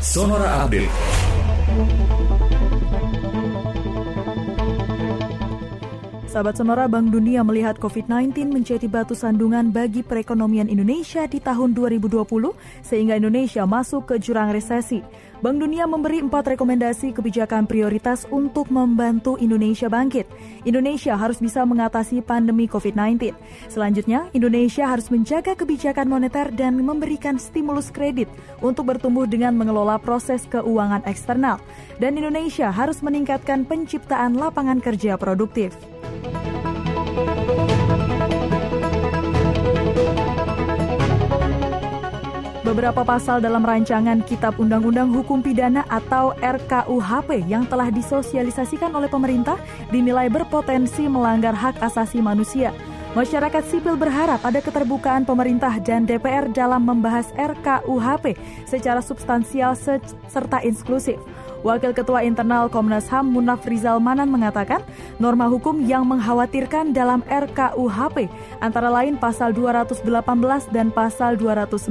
Sonora Update. Sahabat Sonora, Bank Dunia melihat COVID-19 menjadi batu sandungan bagi perekonomian Indonesia di tahun 2020 sehingga Indonesia masuk ke jurang resesi. Bank Dunia memberi empat rekomendasi kebijakan prioritas untuk membantu Indonesia bangkit. Indonesia harus bisa mengatasi pandemi COVID-19. Selanjutnya, Indonesia harus menjaga kebijakan moneter dan memberikan stimulus kredit untuk bertumbuh dengan mengelola proses keuangan eksternal. Dan Indonesia harus meningkatkan penciptaan lapangan kerja produktif. Beberapa pasal dalam rancangan Kitab Undang-Undang Hukum Pidana atau RKUHP yang telah disosialisasikan oleh pemerintah dinilai berpotensi melanggar hak asasi manusia. Masyarakat sipil berharap ada keterbukaan pemerintah dan DPR dalam membahas RKUHP secara substansial serta inklusif. Wakil Ketua Internal Komnas HAM Munaf Rizal Manan mengatakan, norma hukum yang mengkhawatirkan dalam RKUHP antara lain pasal 218 dan pasal 219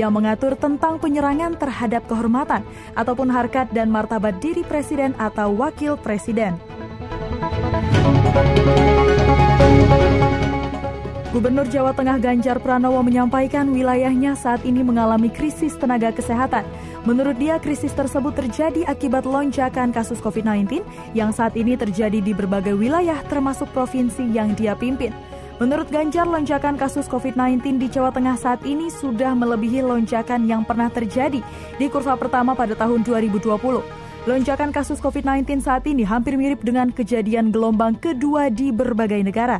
yang mengatur tentang penyerangan terhadap kehormatan ataupun harkat dan martabat diri presiden atau wakil presiden. Gubernur Jawa Tengah Ganjar Pranowo menyampaikan wilayahnya saat ini mengalami krisis tenaga kesehatan. Menurut dia, krisis tersebut terjadi akibat lonjakan kasus COVID-19 yang saat ini terjadi di berbagai wilayah termasuk provinsi yang dia pimpin. Menurut Ganjar, lonjakan kasus COVID-19 di Jawa Tengah saat ini sudah melebihi lonjakan yang pernah terjadi di kurva pertama pada tahun 2020. Lonjakan kasus COVID-19 saat ini hampir mirip dengan kejadian gelombang kedua di berbagai negara.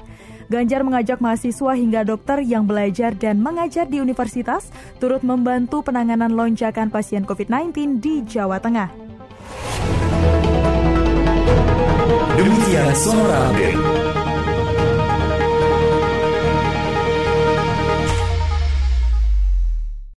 Ganjar mengajak mahasiswa hingga dokter yang belajar dan mengajar di universitas turut membantu penanganan lonjakan pasien COVID-19 di Jawa Tengah. Demikian Sonora Update.